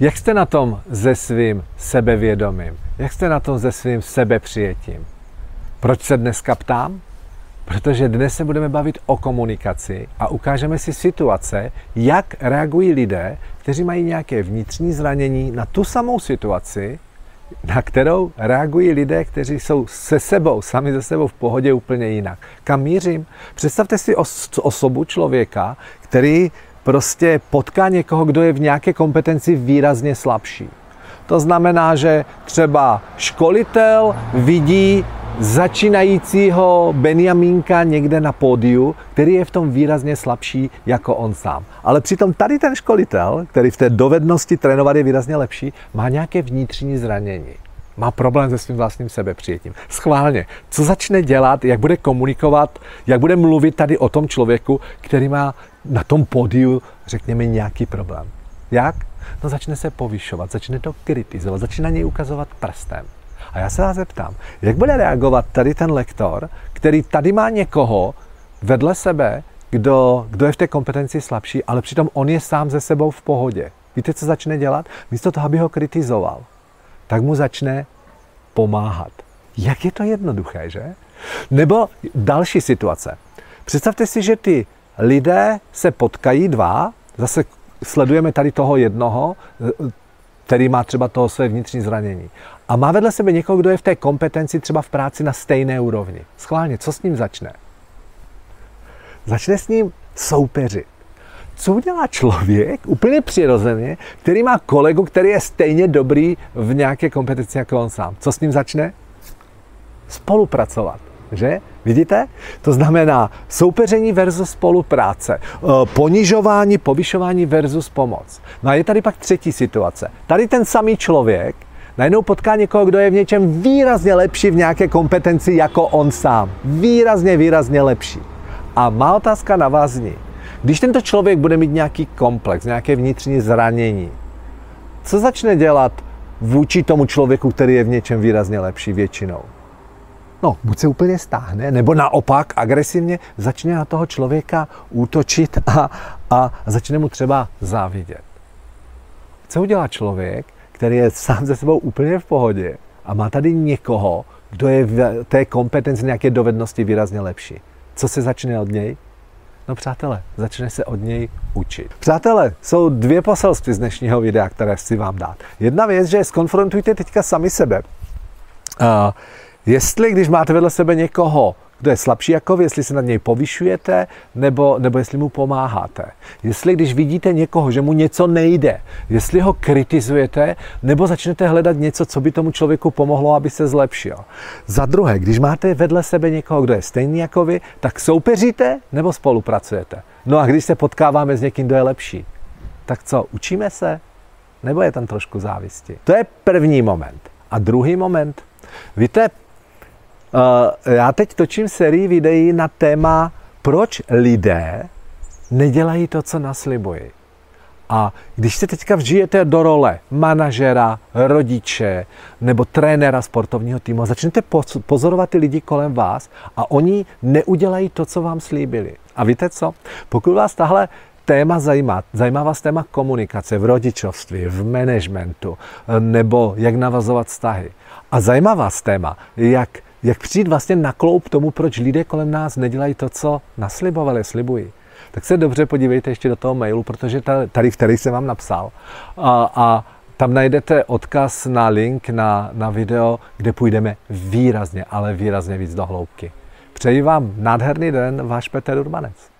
Jak jste na tom se svým sebevědomím? Jak jste na tom se svým sebepřijetím? Proč se dneska ptám? Protože dnes se budeme bavit o komunikaci a ukážeme si situace, jak reagují lidé, kteří mají nějaké vnitřní zranění na tu samou situaci, na kterou reagují lidé, kteří jsou se sebou, sami ze sebou v pohodě úplně jinak. Kam mířím? Představte si os- osobu člověka, který prostě potká někoho, kdo je v nějaké kompetenci výrazně slabší. To znamená, že třeba školitel vidí začínajícího Benjamínka někde na pódiu, který je v tom výrazně slabší jako on sám. Ale přitom tady ten školitel, který v té dovednosti trénovat je výrazně lepší, má nějaké vnitřní zranění. Má problém se svým vlastním sebepřijetím. Schválně, co začne dělat, jak bude komunikovat, jak bude mluvit tady o tom člověku, který má na tom pódiu, řekněme, nějaký problém. Jak? No začne se povyšovat, začne to kritizovat, začne na něj ukazovat prstem. A já se vás zeptám, jak bude reagovat tady ten lektor, který tady má někoho vedle sebe, kdo, kdo je v té kompetenci slabší, ale přitom on je sám ze sebou v pohodě. Víte, co začne dělat? Místo toho, aby ho kritizoval, tak mu začne pomáhat. Jak je to jednoduché, že? Nebo další situace. Představte si, že ty lidé se potkají dva, zase sledujeme tady toho jednoho, který má třeba toho své vnitřní zranění. A má vedle sebe někoho, kdo je v té kompetenci třeba v práci na stejné úrovni. Schválně, co s ním začne? Začne s ním soupeřit. Co udělá člověk úplně přirozeně, který má kolegu, který je stejně dobrý v nějaké kompetenci jako on sám? Co s ním začne? Spolupracovat. Že? Vidíte? To znamená soupeření versus spolupráce, eh, ponižování, povyšování versus pomoc. No a je tady pak třetí situace. Tady ten samý člověk najednou potká někoho, kdo je v něčem výrazně lepší v nějaké kompetenci jako on sám. Výrazně, výrazně lepší. A má otázka na vás zní. Když tento člověk bude mít nějaký komplex, nějaké vnitřní zranění, co začne dělat vůči tomu člověku, který je v něčem výrazně lepší většinou? No, buď se úplně stáhne, nebo naopak agresivně začne na toho člověka útočit a, a začne mu třeba závidět. Co udělá člověk, který je sám ze sebou úplně v pohodě a má tady někoho, kdo je v té kompetenci nějaké dovednosti výrazně lepší? Co se začne od něj? No přátelé, začne se od něj učit. Přátelé, jsou dvě poselství z dnešního videa, které chci vám dát. Jedna věc, že skonfrontujte teďka sami sebe. Uh, Jestli, když máte vedle sebe někoho, kdo je slabší jako vy, jestli se nad něj povyšujete, nebo, nebo jestli mu pomáháte. Jestli, když vidíte někoho, že mu něco nejde, jestli ho kritizujete, nebo začnete hledat něco, co by tomu člověku pomohlo, aby se zlepšil. Za druhé, když máte vedle sebe někoho, kdo je stejný jako vy, tak soupeříte nebo spolupracujete. No a když se potkáváme s někým, kdo je lepší, tak co, učíme se? Nebo je tam trošku závisti? To je první moment. A druhý moment, víte, já teď točím sérii videí na téma, proč lidé nedělají to, co naslibují. A když se teďka vžijete do role manažera, rodiče nebo trenéra sportovního týmu, začnete pozorovat ty lidi kolem vás a oni neudělají to, co vám slíbili. A víte co? Pokud vás tahle téma zajímá, zajímá vás téma komunikace v rodičovství, v managementu nebo jak navazovat vztahy. A zajímá vás téma, jak jak přijít vlastně na kloup tomu, proč lidé kolem nás nedělají to, co naslibovali, slibují. Tak se dobře podívejte ještě do toho mailu, protože tady, který jsem vám napsal. A, a tam najdete odkaz na link na, na video, kde půjdeme výrazně, ale výrazně víc do hloubky. Přeji vám nádherný den, váš Petr Urbanec.